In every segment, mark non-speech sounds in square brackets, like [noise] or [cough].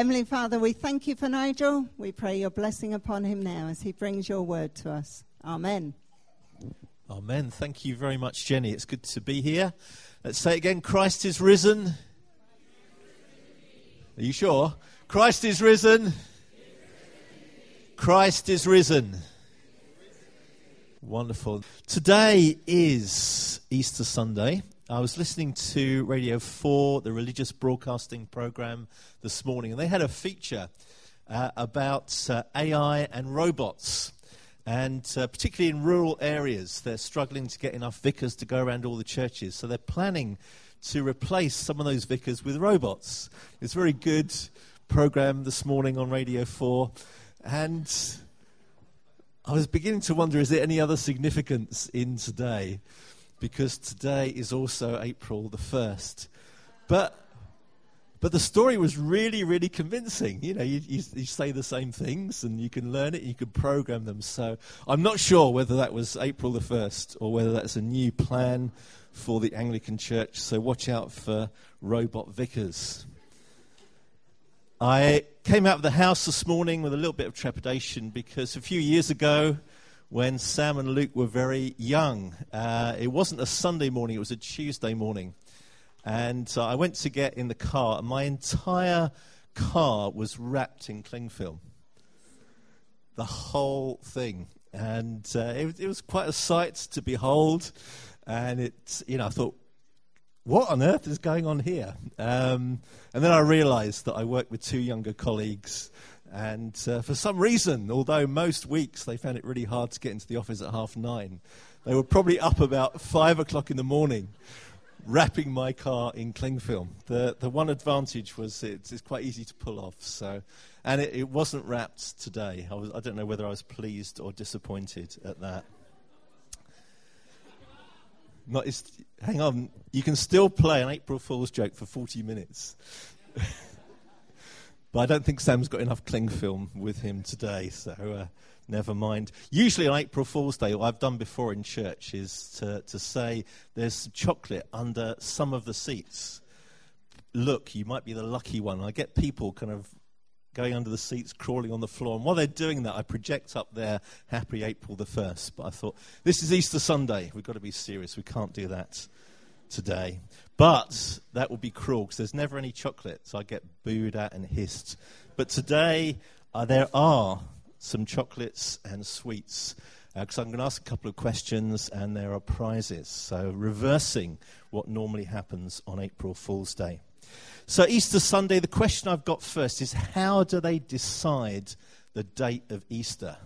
Heavenly Father, we thank you for Nigel. We pray your blessing upon him now as he brings your word to us. Amen. Amen. Thank you very much, Jenny. It's good to be here. Let's say again Christ is risen. Are you sure? Christ is risen. Christ is risen. Wonderful. Today is Easter Sunday. I was listening to Radio 4, the religious broadcasting program, this morning, and they had a feature uh, about uh, AI and robots. And uh, particularly in rural areas, they're struggling to get enough vicars to go around all the churches. So they're planning to replace some of those vicars with robots. It's a very good program this morning on Radio 4. And I was beginning to wonder is there any other significance in today? Because today is also April the 1st. But, but the story was really, really convincing. You know, you, you, you say the same things and you can learn it, you can program them. So I'm not sure whether that was April the 1st or whether that's a new plan for the Anglican Church. So watch out for robot vicars. I came out of the house this morning with a little bit of trepidation because a few years ago, when Sam and Luke were very young, uh, it wasn't a Sunday morning, it was a Tuesday morning. And uh, I went to get in the car, and my entire car was wrapped in cling film. The whole thing. And uh, it, it was quite a sight to behold. And it, you know, I thought, what on earth is going on here? Um, and then I realized that I worked with two younger colleagues. And uh, for some reason, although most weeks they found it really hard to get into the office at half nine, they were probably up about five o'clock in the morning wrapping my car in cling film. The, the one advantage was it's, it's quite easy to pull off. So, and it, it wasn't wrapped today. I, was, I don't know whether I was pleased or disappointed at that. Not, hang on, you can still play an April Fool's joke for 40 minutes. [laughs] but I don't think Sam's got enough cling film with him today, so uh, never mind. Usually on April Fool's Day, what I've done before in church is to, to say there's chocolate under some of the seats. Look, you might be the lucky one. I get people kind of going under the seats, crawling on the floor. And while they're doing that, I project up there Happy April the 1st. But I thought, this is Easter Sunday. We've got to be serious. We can't do that today. But that would be cruel because there's never any chocolate, so I get booed at and hissed. But today, uh, there are some chocolates and sweets because uh, I'm going to ask a couple of questions and there are prizes. So, reversing what normally happens on April Fool's Day. So, Easter Sunday, the question I've got first is how do they decide the date of Easter?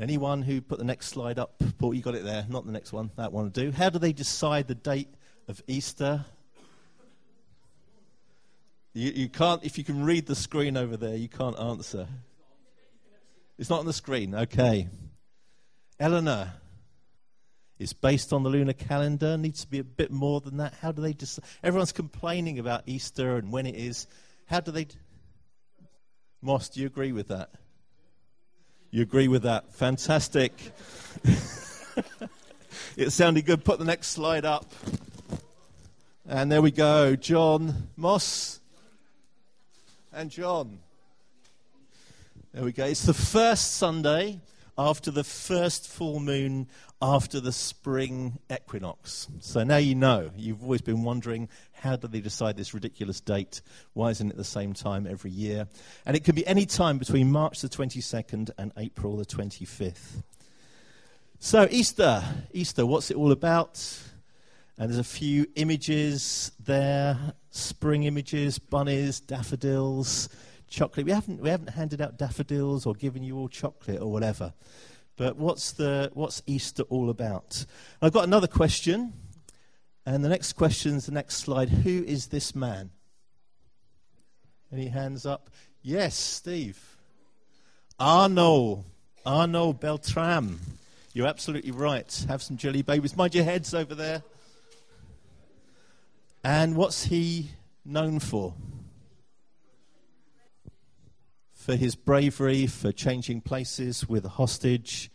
Anyone who put the next slide up, Paul, you got it there, not the next one, that one will do. How do they decide the date of Easter? You, you can't, if you can read the screen over there, you can't answer. It's not on the screen, okay. Eleanor, is based on the lunar calendar, needs to be a bit more than that. How do they decide? Everyone's complaining about Easter and when it is. How do they. Moss, do you agree with that? You agree with that? Fantastic. [laughs] it sounded good. Put the next slide up. And there we go. John Moss and John. There we go. It's the first Sunday after the first full moon after the spring equinox. So now you know. You've always been wondering how do they decide this ridiculous date? Why isn't it the same time every year? And it can be any time between March the 22nd and April the 25th. So, Easter. Easter, what's it all about? And there's a few images there spring images, bunnies, daffodils, chocolate. We haven't, we haven't handed out daffodils or given you all chocolate or whatever. But what's, the, what's Easter all about? I've got another question. And the next question is the next slide. Who is this man? Any hands up? Yes, Steve. Arnaud. Arnaud Beltrame. You're absolutely right. Have some jelly babies. Mind your heads over there. And what's he known for? for his bravery, for changing places with a hostage.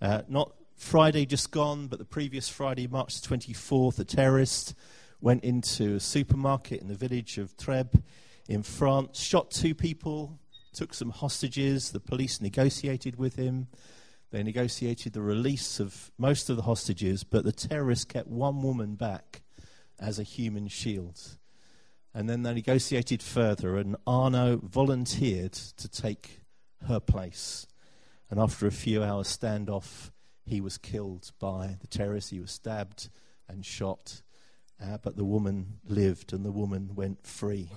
Uh, not Friday just gone, but the previous Friday, March 24th, a terrorist went into a supermarket in the village of Trèbes in France, shot two people, took some hostages. The police negotiated with him. They negotiated the release of most of the hostages, but the terrorists kept one woman back as a human shield. And then they negotiated further, and Arnaud volunteered to take her place. And after a few hours standoff, he was killed by the terrorists. He was stabbed and shot, uh, but the woman lived and the woman went free.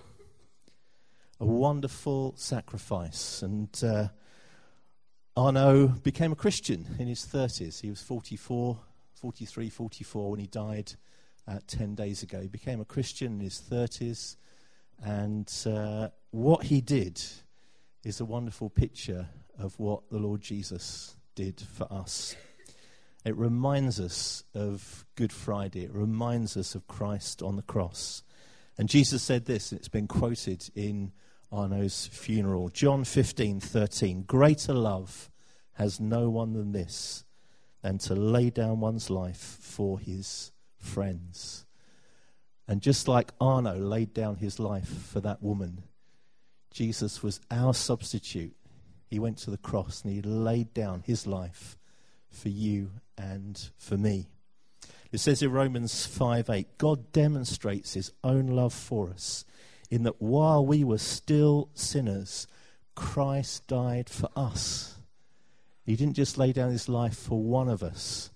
A wonderful sacrifice. And uh, Arnaud became a Christian in his 30s. He was 44, 43, 44 when he died uh, 10 days ago. He became a Christian in his 30s. And uh, what he did is a wonderful picture of what the Lord Jesus did for us. It reminds us of Good Friday. It reminds us of Christ on the cross. And Jesus said this, and it's been quoted in Arnaud's funeral. John 15, 13. Greater love has no one than this, than to lay down one's life for his friends. And just like Arnaud laid down his life for that woman, Jesus was our substitute. He went to the cross and he laid down his life for you and for me. It says in Romans 5 8, God demonstrates his own love for us in that while we were still sinners, Christ died for us. He didn't just lay down his life for one of us,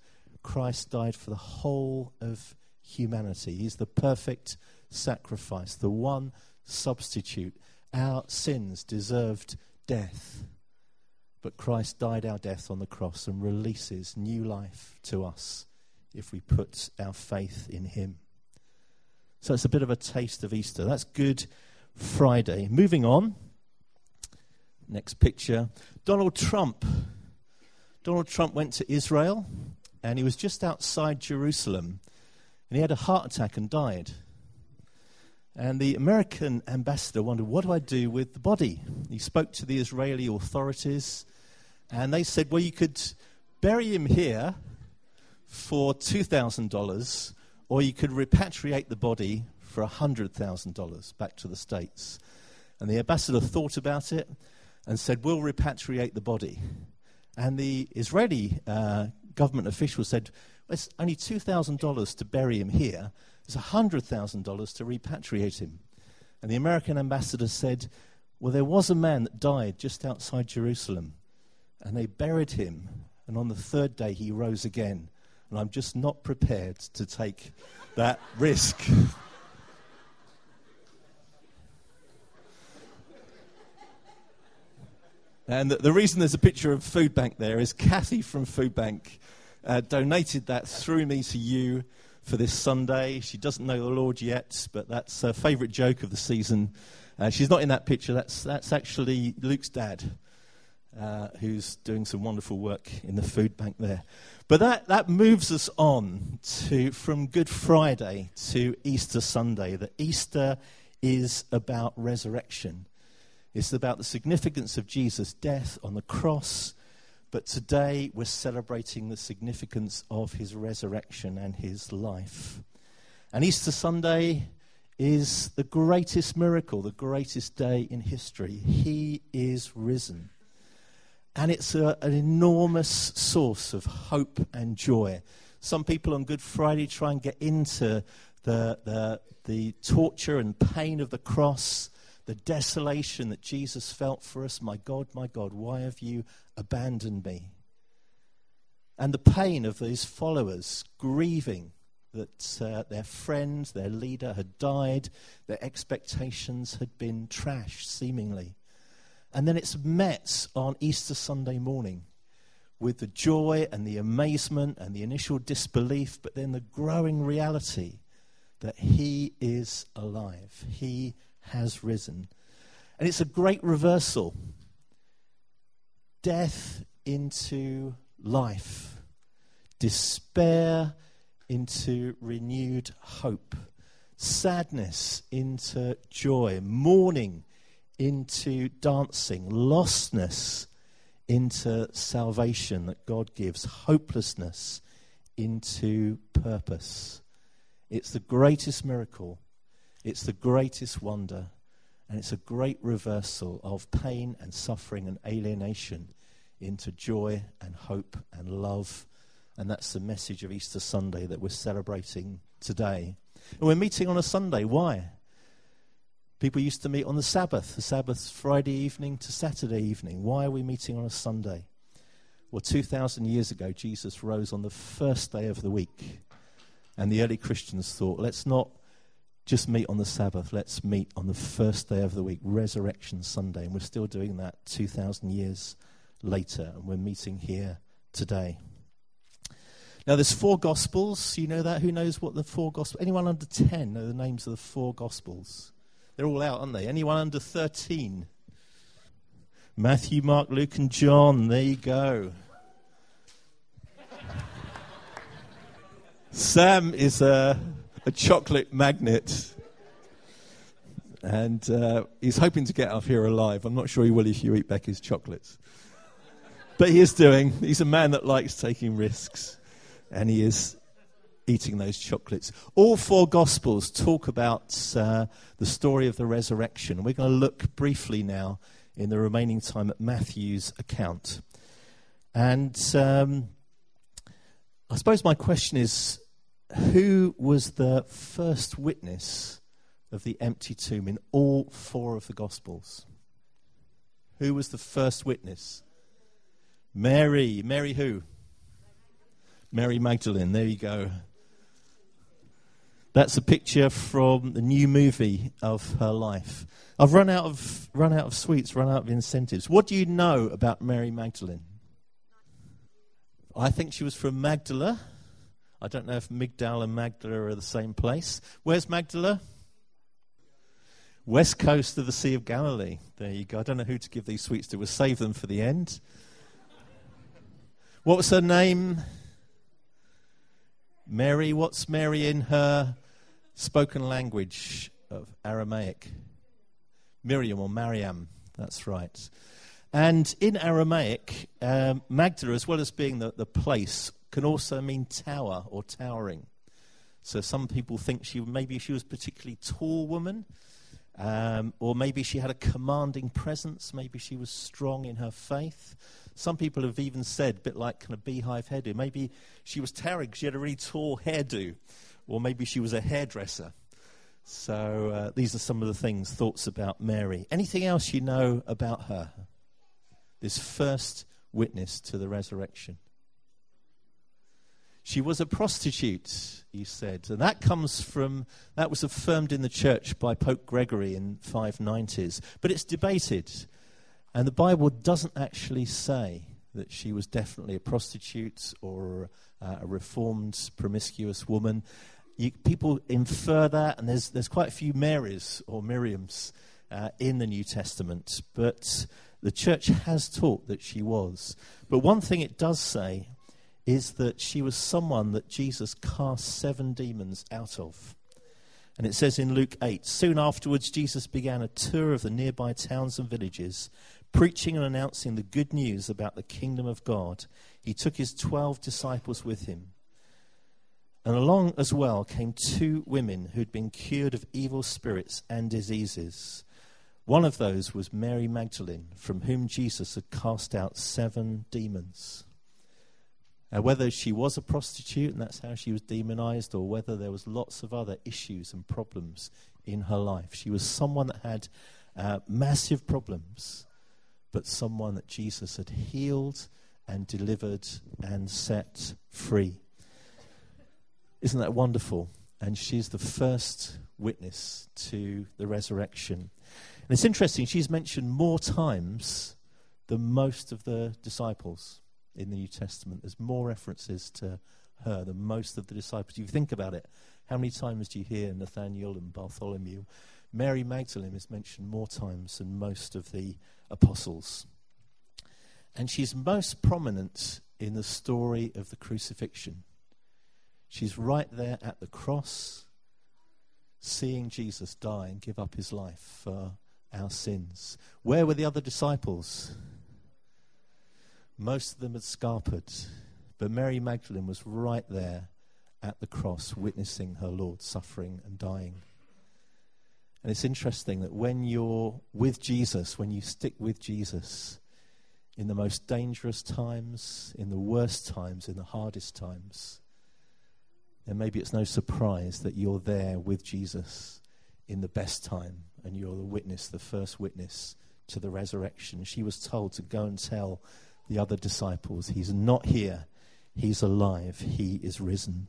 Christ died for the whole of humanity. He's the perfect sacrifice, the one substitute. Our sins deserved death, but Christ died our death on the cross and releases new life to us if we put our faith in him. So it's a bit of a taste of Easter. That's Good Friday. Moving on. Next picture. Donald Trump. Donald Trump went to Israel and he was just outside Jerusalem and he had a heart attack and died. And the American ambassador wondered, What do I do with the body? He spoke to the Israeli authorities and they said, Well, you could bury him here for $2,000 or you could repatriate the body for $100,000 back to the States. And the ambassador thought about it and said, We'll repatriate the body. And the Israeli uh, government official said, It's only $2,000 to bury him here, it's $100,000 to repatriate him. And the American ambassador said, Well, there was a man that died just outside Jerusalem, and they buried him, and on the third day he rose again and I'm just not prepared to take that risk. [laughs] and the, reason there's a picture of Food Bank there is Kathy from Food Bank uh, donated that through me to you for this Sunday. She doesn't know the Lord yet, but that's her favourite joke of the season. Uh, she's not in that picture. That's, that's actually Luke's dad, uh, who's doing some wonderful work in the food bank there. But that, that moves us on to from Good Friday to Easter Sunday. That Easter is about resurrection. It's about the significance of Jesus' death on the cross. But today we're celebrating the significance of his resurrection and his life. And Easter Sunday is the greatest miracle, the greatest day in history. He is risen. And it's a, an enormous source of hope and joy. Some people on Good Friday try and get into the, the, the torture and pain of the cross, the desolation that Jesus felt for us. My God, my God, why have you abandoned me? And the pain of these followers grieving that uh, their friend, their leader had died, their expectations had been trashed, seemingly. And then it's met on Easter Sunday morning with the joy and the amazement and the initial disbelief, but then the growing reality that He is alive. He has risen. And it's a great reversal. Death into life, despair into renewed hope, sadness into joy, mourning into dancing, lostness into salvation that God gives, hopelessness into purpose. It's the greatest miracle, it's the greatest wonder, And it's a great reversal of pain and suffering and alienation into joy and hope and love. And that's the message of Easter Sunday that we're celebrating today. And we're meeting on a Sunday. Why? People used to meet on the Sabbath, the Sabbath Friday evening to Saturday evening. Why are we meeting on a Sunday? Well, 2,000 years ago, Jesus rose on the first day of the week. And the early Christians thought, let's not just meet on the Sabbath, let's meet on the first day of the week, Resurrection Sunday. And we're still doing that 2,000 years later, and we're meeting here today. Now, there's four Gospels. You know that? Who knows what the four Gospels? Anyone under 10 know the names of the four Gospels? They're all out, aren't they? Anyone under 13? Matthew, Mark, Luke, and John. There you go. [laughs] Sam is a, a chocolate magnet. And uh, he's hoping to get up here alive. I'm not sure he will if you eat Becky's chocolates. But he is doing, he's a man that likes taking risks. And he is eating those chocolates. All four Gospels talk about uh, the story of the resurrection. We're going to look briefly now in the remaining time at Matthew's account. And um, I suppose my question is who was the first witness of the empty tomb in all four of the Gospels? Who was the first witness? Mary. Mary who? Mary Magdalene. There you go. That's a picture from the new movie of her life. I've run out of run out of sweets, run out of incentives. What do you know about Mary Magdalene? I think she was from Magdala. I don't know if Migdal and Magdala are the same place. Where's Magdala? West coast of the Sea of Galilee. There you go. I don't know who to give these sweets to. We'll save them for the end. What was her name? Mary. What's Mary in her spoken language of Aramaic? Miriam or Mariam. That's right. And in Aramaic, um, Magdala, as well as being the, the place, can also mean tower or towering. So some people think she maybe she was a particularly tall woman, um, or maybe she had a commanding presence. Maybe she was strong in her faith. Some people have even said, a bit like kind of beehive hairdo, maybe she was towering she had a really tall hairdo, or maybe she was a hairdresser. So uh, these are some of the things, thoughts about Mary. Anything else you know about her? This first witness to the resurrection. She was a prostitute, he said. And that comes from, that was affirmed in the church by Pope Gregory in 590s. But it's debated. And the Bible doesn't actually say that she was definitely a prostitute or uh, a reformed, promiscuous woman. You, people infer that, and there's, there's quite a few Marys or Miriams uh, in the New Testament. But the church has taught that she was. But one thing it does say is that she was someone that Jesus cast seven demons out of. And it says in Luke 8 Soon afterwards, Jesus began a tour of the nearby towns and villages, preaching and announcing the good news about the kingdom of God. He took his twelve disciples with him. And along as well came two women who'd been cured of evil spirits and diseases. One of those was Mary Magdalene, from whom Jesus had cast out seven demons. Uh, whether she was a prostitute and that's how she was demonized, or whether there was lots of other issues and problems in her life. She was someone that had uh, massive problems, but someone that Jesus had healed and delivered and set free. Isn't that wonderful? And she's the first witness to the resurrection. And it's interesting, she's mentioned more times than most of the disciples in the New Testament. There's more references to her than most of the disciples. If you think about it, how many times do you hear Nathaniel and Bartholomew? Mary Magdalene is mentioned more times than most of the apostles. And she's most prominent in the story of the crucifixion. She's right there at the cross, seeing Jesus die and give up his life for our sins. Where were the other disciples? Most of them had scarpered, but Mary Magdalene was right there at the cross, witnessing her Lord suffering and dying. And it's interesting that when you're with Jesus, when you stick with Jesus, in the most dangerous times, in the worst times, in the hardest times, then maybe it's no surprise that you're there with Jesus in the best time and you're the witness, the first witness to the resurrection. She was told to go and tell the other disciples, He's not here, He's alive, He is risen.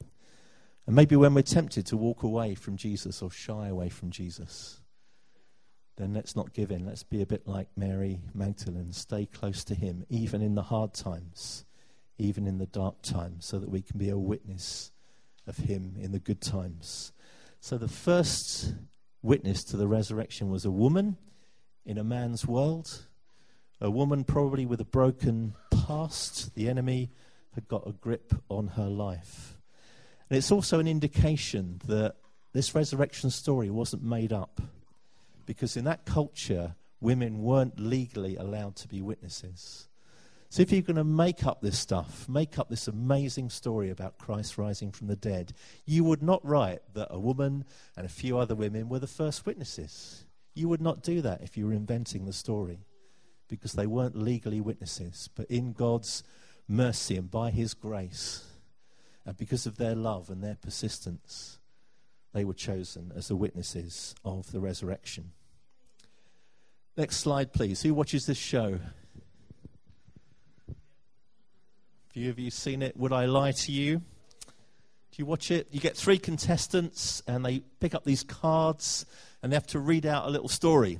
And maybe when we're tempted to walk away from Jesus or shy away from Jesus, then let's not give in. Let's be a bit like Mary Magdalene. Stay close to Him, even in the hard times, even in the dark times, so that we can be a witness of Him in the good times. So the first witness to the resurrection was a woman in a man's world, a woman probably with a broken past. The enemy had got a grip on her life. And it's also an indication that this resurrection story wasn't made up because in that culture, women weren't legally allowed to be witnesses. So if you're going to make up this stuff, make up this amazing story about Christ rising from the dead, you would not write that a woman and a few other women were the first witnesses. You would not do that if you were inventing the story because they weren't legally witnesses. But in God's mercy and by His grace, and because of their love and their persistence, they were chosen as the witnesses of the resurrection. Next slide, please. Who watches this show? Few of you seen it. Would I lie to you? Do you watch it? You get three contestants, and they pick up these cards, and they have to read out a little story.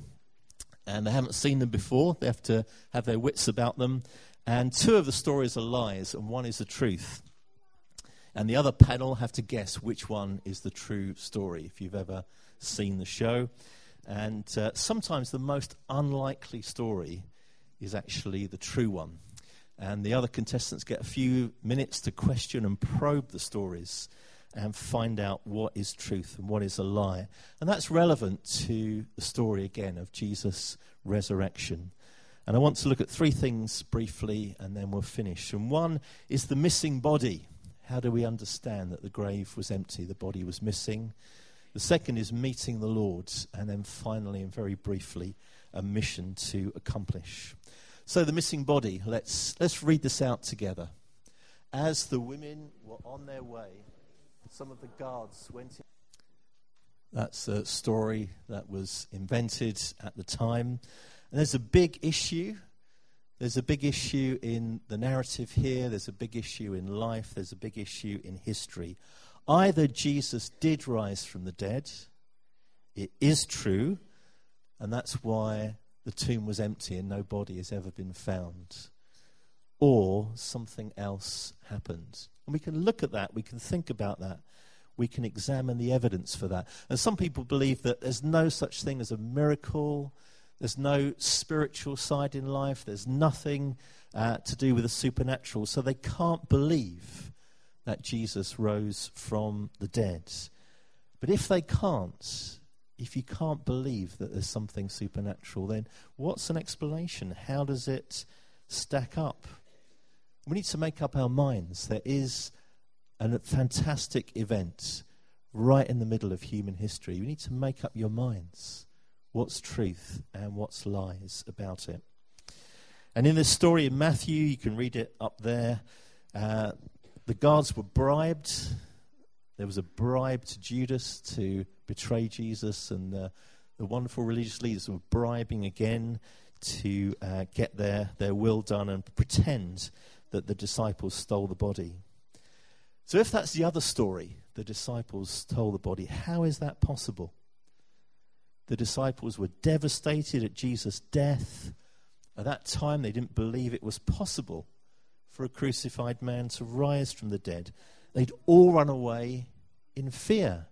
And they haven't seen them before. They have to have their wits about them. And two of the stories are lies, and one is the truth. And the other panel have to guess which one is the true story, if you've ever seen the show. And uh, sometimes the most unlikely story is actually the true one. And the other contestants get a few minutes to question and probe the stories and find out what is truth and what is a lie. And that's relevant to the story again of Jesus' resurrection. And I want to look at three things briefly and then we'll finish. And one is the missing body. How do we understand that the grave was empty, the body was missing? The second is meeting the Lord. And then finally, and very briefly, a mission to accomplish. So, the missing body, let's, let's read this out together. As the women were on their way, some of the guards went in. That's a story that was invented at the time. And there's a big issue. There's a big issue in the narrative here. There's a big issue in life. There's a big issue in history Either Jesus did rise from the dead, it is true, and that's why the tomb was empty and no body has ever been found, or something else happened. And we can look at that, we can think about that, we can examine the evidence for that. And some people believe that there's no such thing as a miracle, there's no spiritual side in life, there's nothing uh, to do with the supernatural, so they can't believe that Jesus rose from the dead. But if they can't, if you can't believe that there's something supernatural, then what's an explanation? How does it stack up? We need to make up our minds. There is a fantastic event right in the middle of human history. We need to make up your minds what's truth and what's lies about it. And in this story in Matthew, you can read it up there. Uh, the guards were bribed. There was a bribe to Judas to betray Jesus, and uh, the wonderful religious leaders were bribing again to uh, get their, their will done and pretend that the disciples stole the body. So, if that's the other story, the disciples stole the body, how is that possible? The disciples were devastated at Jesus' death. At that time, they didn't believe it was possible for a crucified man to rise from the dead. They'd all run away in fear.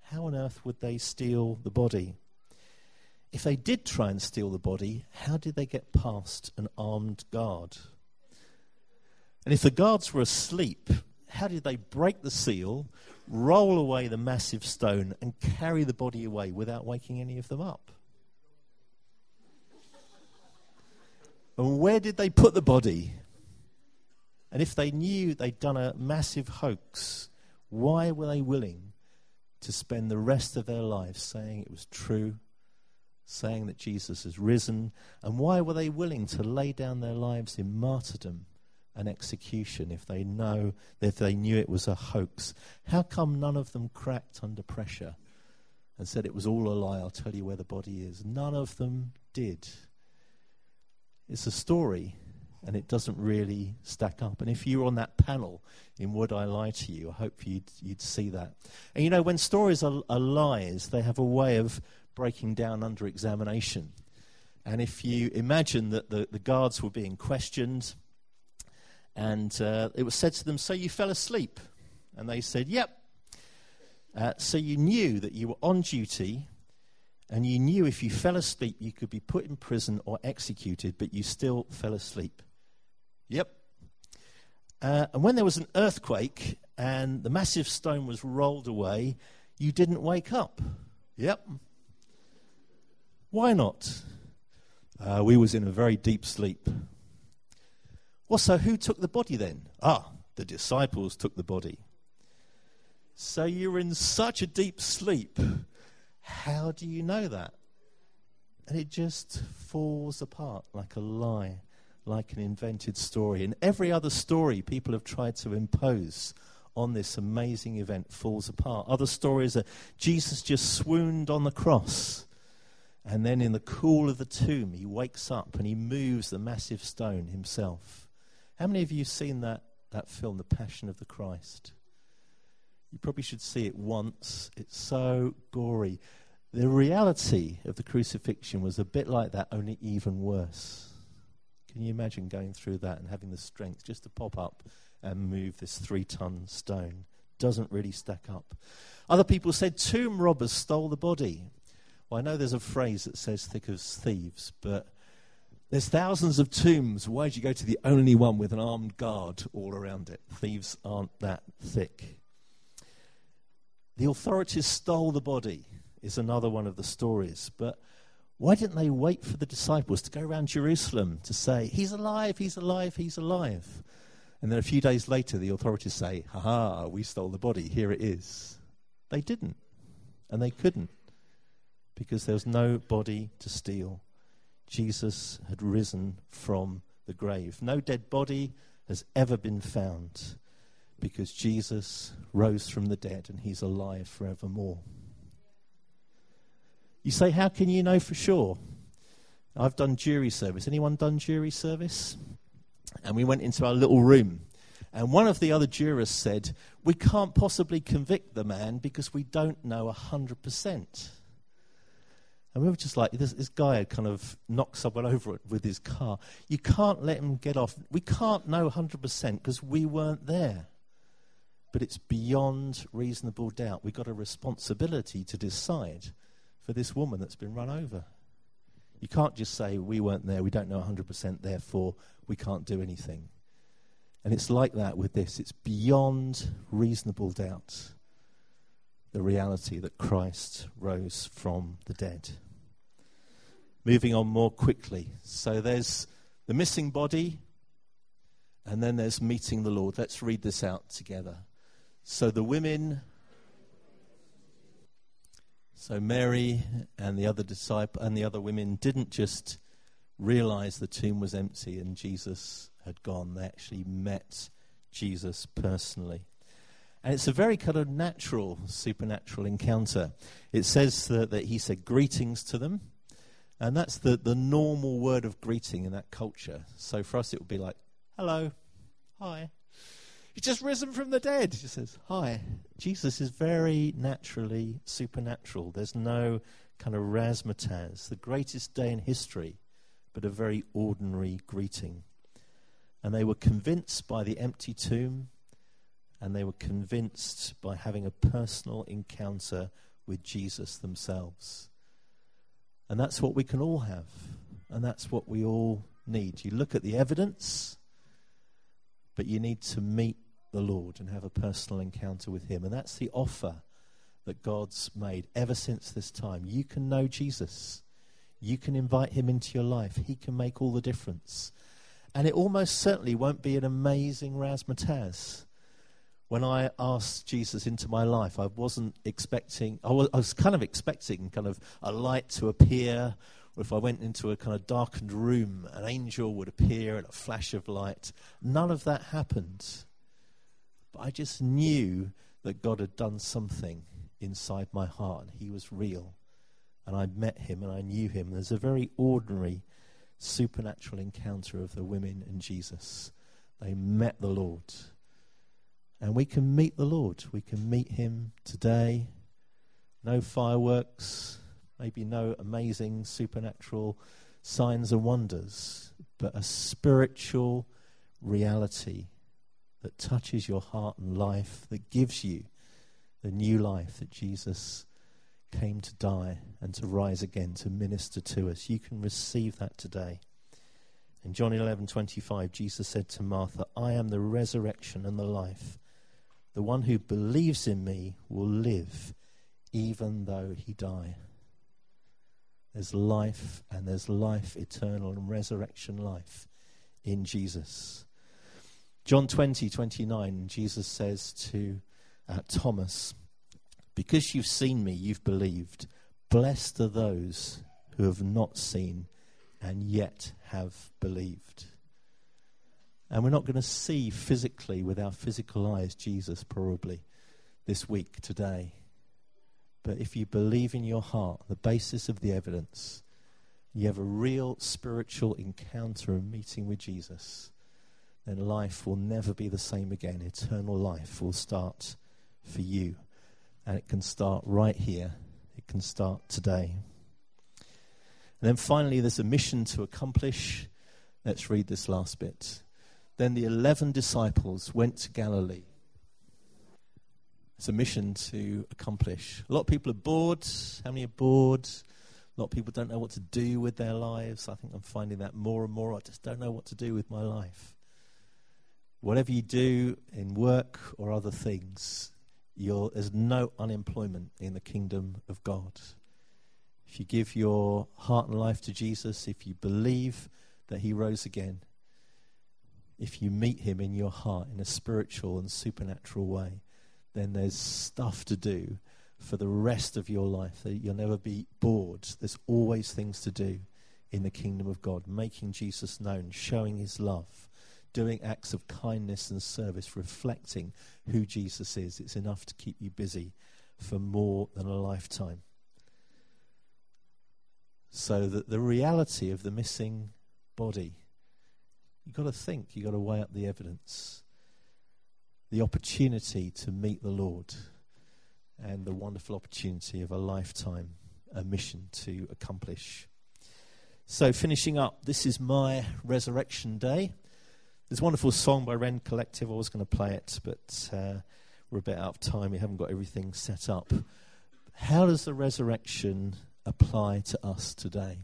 How on earth would they steal the body? If they did try and steal the body, how did they get past an armed guard? And if the guards were asleep, how did they break the seal, roll away the massive stone, and carry the body away without waking any of them up? And where did they put the body? And if they knew they'd done a massive hoax, why were they willing to spend the rest of their lives saying it was true, saying that Jesus has risen? And why were they willing to lay down their lives in martyrdom and execution if they know if they knew it was a hoax? How come none of them cracked under pressure and said it was all a lie? I'll tell you where the body is. None of them did. It's a story and it doesn't really stack up. And if you were on that panel in Would I Lie to You, I hope you'd, you'd see that. And you know, when stories are, are lies, they have a way of breaking down under examination. And if you imagine that the, the guards were being questioned, and uh, it was said to them, So you fell asleep? And they said, Yep. Uh, so you knew that you were on duty and you knew if you fell asleep, you could be put in prison or executed, but you still fell asleep. Yep. Uh, and when there was an earthquake and the massive stone was rolled away, you didn't wake up. Yep. Why not? Uh, we was in a very deep sleep. Well, so who took the body then? Ah, the disciples took the body. So you're in such a deep sleep how do you know that? And it just falls apart like a lie, like an invented story. And every other story people have tried to impose on this amazing event falls apart. Other stories are Jesus just swooned on the cross. And then in the cool of the tomb, he wakes up and he moves the massive stone himself. How many of you have seen that, that film, The Passion of the Christ? You probably should see it once. It's so gory. The reality of the crucifixion was a bit like that, only even worse. Can you imagine going through that and having the strength just to pop up and move this three ton stone? Doesn't really stack up. Other people said tomb robbers stole the body. Well, I know there's a phrase that says thick as thieves, but there's thousands of tombs. Why'd you go to the only one with an armed guard all around it? Thieves aren't that thick. The authorities stole the body is another one of the stories. But why didn't they wait for the disciples to go around Jerusalem to say, He's alive, He's alive, He's alive? And then a few days later, the authorities say, Ha ha, we stole the body, here it is. They didn't. And they couldn't because there was no body to steal. Jesus had risen from the grave. No dead body has ever been found because Jesus rose from the dead and he's alive forevermore. You say, How can you know for sure? I've done jury service. Anyone done jury service? And we went into our little room. And one of the other jurors said, We can't possibly convict the man because we don't know 100%. And we were just like, this, this guy had kind of knocked someone over with his car. You can't let him get off. We can't know 100% because we weren't there. But it's beyond reasonable doubt. We've got a responsibility to decide for this woman that's been run over. You can't just say, we weren't there, we don't know 100%, therefore we can't do anything. And it's like that with this. It's beyond reasonable doubt the reality that Christ rose from the dead. Moving on more quickly. So there's the missing body, and then there's meeting the Lord. Let's read this out together. So the women so Mary and the other disciple and the other women didn't just realize the tomb was empty and Jesus had gone. They actually met Jesus personally. And it's a very kind of natural, supernatural encounter. It says that, that he said greetings to them. And that's the, the normal word of greeting in that culture. So for us, it would be like, hello, hi, He's just risen from the dead. He says, Hi. Jesus is very naturally supernatural. There's no kind of razzmatazz. The greatest day in history, but a very ordinary greeting. And they were convinced by the empty tomb, and they were convinced by having a personal encounter with Jesus themselves. And that's what we can all have, and that's what we all need. You look at the evidence but you need to meet the Lord and have a personal encounter with Him. And that's the offer that God's made ever since this time. You can know Jesus, you can invite Him into your life, He can make all the difference. And it almost certainly won't be an amazing razzmatazz. When I asked Jesus into my life, I wasn't expecting, I was, I was, kind of expecting kind of a light to appear, or if I went into a kind of darkened room, an angel would appear and a flash of light. None of that happened. But I just knew that God had done something inside my heart, and He was real. And I met Him and I knew Him. There's a very ordinary supernatural encounter of the women and Jesus. They met the Lord and we can meet the Lord. We can meet Him today. No fireworks, maybe no amazing supernatural signs and wonders, but a spiritual reality that touches your heart and life, that gives you the new life that Jesus came to die and to rise again to minister to us. You can receive that today. In John 11:25 Jesus said to Martha, "I am the resurrection and the life. The one who believes in me will live even though he die. There's life, and there's life eternal and resurrection life in Jesus. John 20, 29, Jesus says to uh, Thomas, Because you've seen me, you've believed. Blessed are those who have not seen and yet have believed. And we're not going to see physically with our physical eyes Jesus probably this week, today. But if you believe in your heart, the basis of the evidence, you have a real spiritual encounter and meeting with Jesus, then life will never be the same again. Eternal life will start for you. And it can start right here, it can start today. And then finally, there's a mission to accomplish. Let's read this last bit. Then the 11 disciples went to Galilee. It's a mission to accomplish. A lot of people are bored. How many are bored? A lot of people don't know what to do with their lives. I think I'm finding that more and more. I just don't know what to do with my life. Whatever you do in work or other things, there's no unemployment in the kingdom of God. If you give your heart and life to Jesus, if you believe that he rose again, if you meet him in your heart in a spiritual and supernatural way, then there's stuff to do for the rest of your life. You'll never be bored. There's always things to do in the kingdom of God, making Jesus known, showing his love, doing acts of kindness and service, reflecting who Jesus is. It's enough to keep you busy for more than a lifetime. So that the reality of the missing body You've got to think, you've got to weigh up the evidence, the opportunity to meet the Lord, and the wonderful opportunity of a lifetime, a mission to accomplish. So, finishing up, this is my resurrection day. There's a wonderful song by Rend Collective. I was going to play it, but uh, we're a bit out of time. We haven't got everything set up. How does the resurrection apply to us today?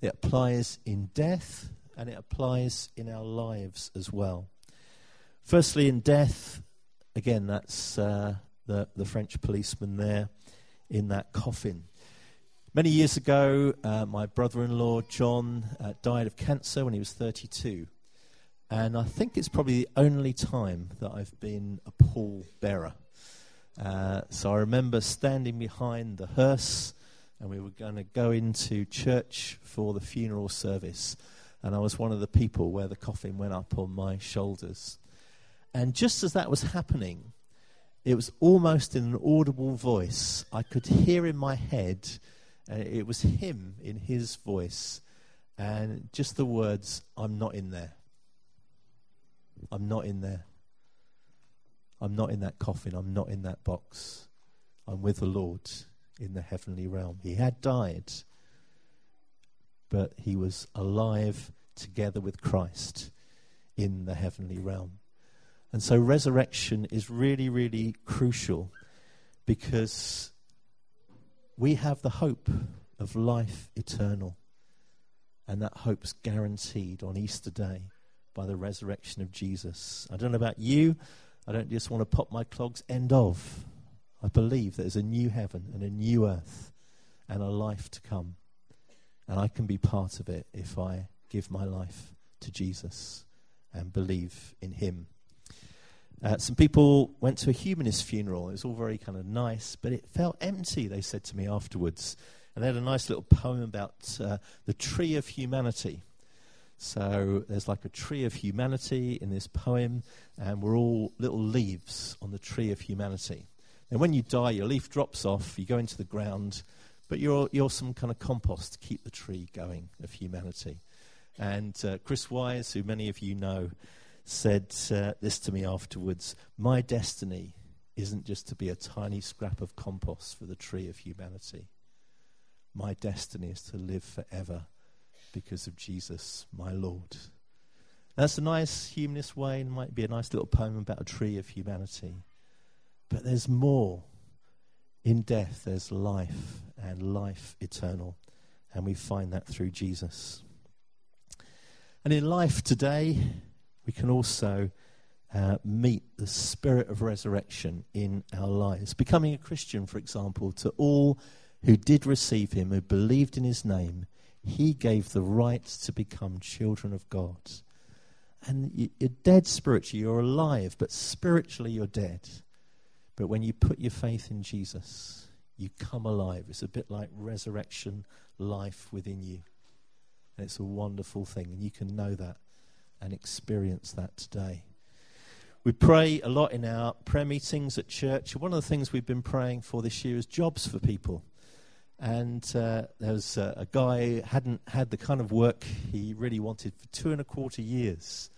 It applies in death, and it applies in our lives as well. Firstly, in death, again, that's uh, the, the French policeman there in that coffin. Many years ago, uh, my brother in law, John, uh, died of cancer when he was 32. And I think it's probably the only time that I've been a pall bearer. Uh, so I remember standing behind the hearse, and we were going to go into church for the funeral service and I was one of the people where the coffin went up on my shoulders. And just as that was happening, it was almost in an audible voice. I could hear in my head, uh, it was him in his voice, and just the words, I'm not in there. I'm not in there. I'm not in that coffin. I'm not in that box. I'm with the Lord in the heavenly realm. He had died but he was alive together with Christ in the heavenly realm. And so resurrection is really, really crucial because we have the hope of life eternal. And that hope's guaranteed on Easter Day by the resurrection of Jesus. I don't know about you. I don't just want to pop my clogs. End of. I believe there's a new heaven and a new earth and a life to come. And I can be part of it if I give my life to Jesus and believe in Him. Uh, some people went to a humanist funeral. It was all very kind of nice, but it felt empty, they said to me afterwards. And they had a nice little poem about uh, the tree of humanity. So there's like a tree of humanity in this poem, and we're all little leaves on the tree of humanity. And when you die, your leaf drops off, you go into the ground, but you're, you're some kind of compost to keep the tree going of humanity. And uh, Chris Wise, who many of you know, said uh, this to me afterwards My destiny isn't just to be a tiny scrap of compost for the tree of humanity. My destiny is to live forever because of Jesus, my Lord. That's a nice humanist way, and might be a nice little poem about a tree of humanity. But there's more. In death, there's life, and life eternal. And we find that through Jesus. And in life today, we can also uh, meet the spirit of resurrection in our lives. Becoming a Christian, for example, to all who did receive him, who believed in his name, he gave the right to become children of God. And you're dead spiritually, you're alive, but spiritually you're dead. But when you put your faith in Jesus, you come alive. It's a bit like resurrection life within you. And it's a wonderful thing, and you can know that and experience that today. We pray a lot in our prayer meetings at church. One of the things we've been praying for this year is jobs for people. And uh, there was uh, a guy hadn't had the kind of work he really wanted for two and a quarter years.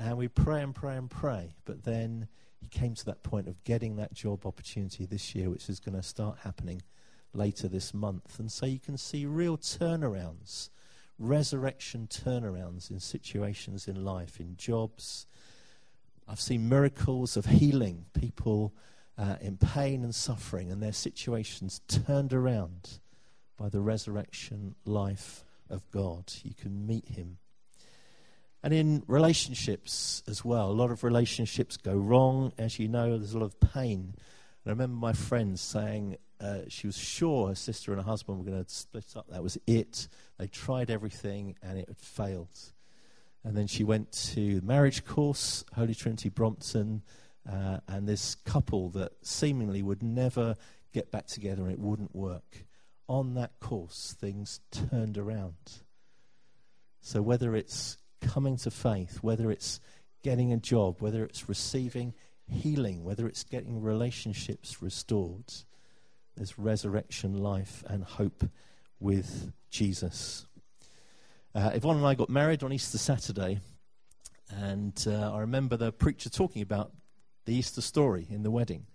And we pray and pray and pray. But then he came to that point of getting that job opportunity this year, which is going to start happening later this month. And so you can see real turnarounds resurrection turnarounds in situations in life, in jobs. I've seen miracles of healing, people uh, in pain and suffering, and their situations turned around by the resurrection life of God. You can meet Him. And in relationships as well, a lot of relationships go wrong. As you know, there's a lot of pain. And I remember my friend saying, uh, she was sure her sister and her husband were going to split up. That was it. They tried everything and it had failed. And then she went to the marriage course, Holy Trinity Brompton, uh, and this couple that seemingly would never get back together and it wouldn't work. On that course, things turned around. So whether it's coming to faith, whether it's getting a job, whether it's receiving healing, whether it's getting relationships restored, there's resurrection life and hope with Jesus. Uh, Yvonne and I got married on Easter Saturday, and uh, I remember the preacher talking about the Easter story in the wedding.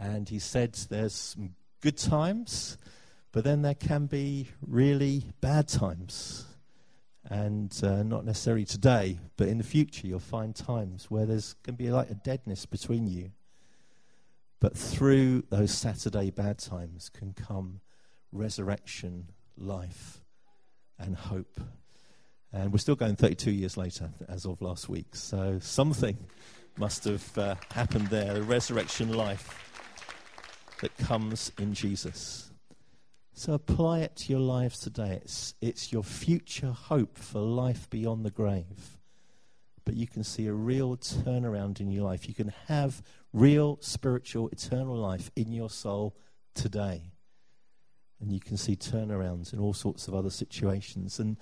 And he said there's some good times, but then there can be really bad times. And uh, not necessarily today, but in the future, you'll find times where there's going to be like a deadness between you. But through those Saturday bad times can come resurrection, life, and hope. And we're still going 32 years later, as of last week. So something must have uh, happened there the resurrection life that comes in Jesus. So apply it to your lives today. It's, it's your future hope for life beyond the grave but you can see a real turnaround in your life. You can have real spiritual, eternal life in your soul today. And you can see turnarounds in all sorts of other situations. And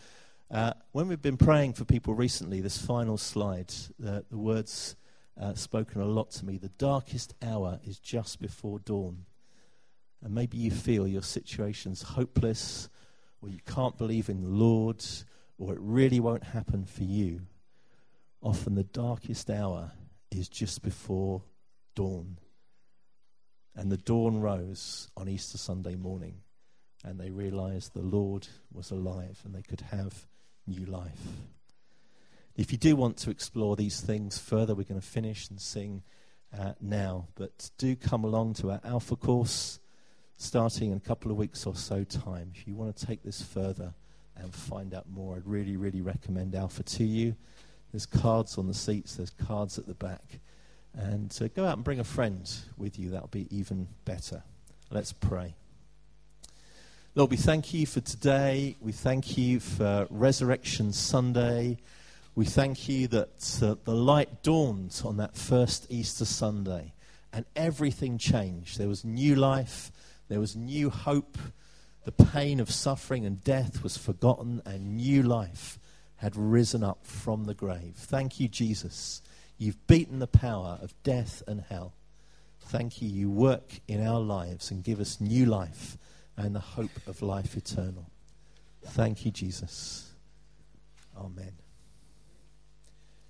uh, when we've been praying for people recently, this final slide, uh, the words uh, spoken a lot to me. The darkest hour is just before dawn. And maybe you feel your situation's hopeless, or you can't believe in the Lord, or it really won't happen for you often the darkest hour is just before dawn. And the dawn rose on Easter Sunday morning, and they realized the Lord was alive and they could have new life. If you do want to explore these things further, we're going to finish and sing uh, now. But do come along to our Alpha course starting in a couple of weeks or so time. If you want to take this further and find out more, I'd really, really recommend Alpha to you. There's cards on the seats, there's cards at the back. And uh, go out and bring a friend with you. That'll be even better. Let's pray. Lord, we thank you for today. We thank you for Resurrection Sunday. We thank you that uh, the light dawned on that first Easter Sunday and everything changed. There was new life, there was new hope. The pain of suffering and death was forgotten, and new life had risen up from the grave. Thank you, Jesus. You've beaten the power of death and hell. Thank you. You work in our lives and give us new life and the hope of life eternal. Thank you, Jesus. Amen.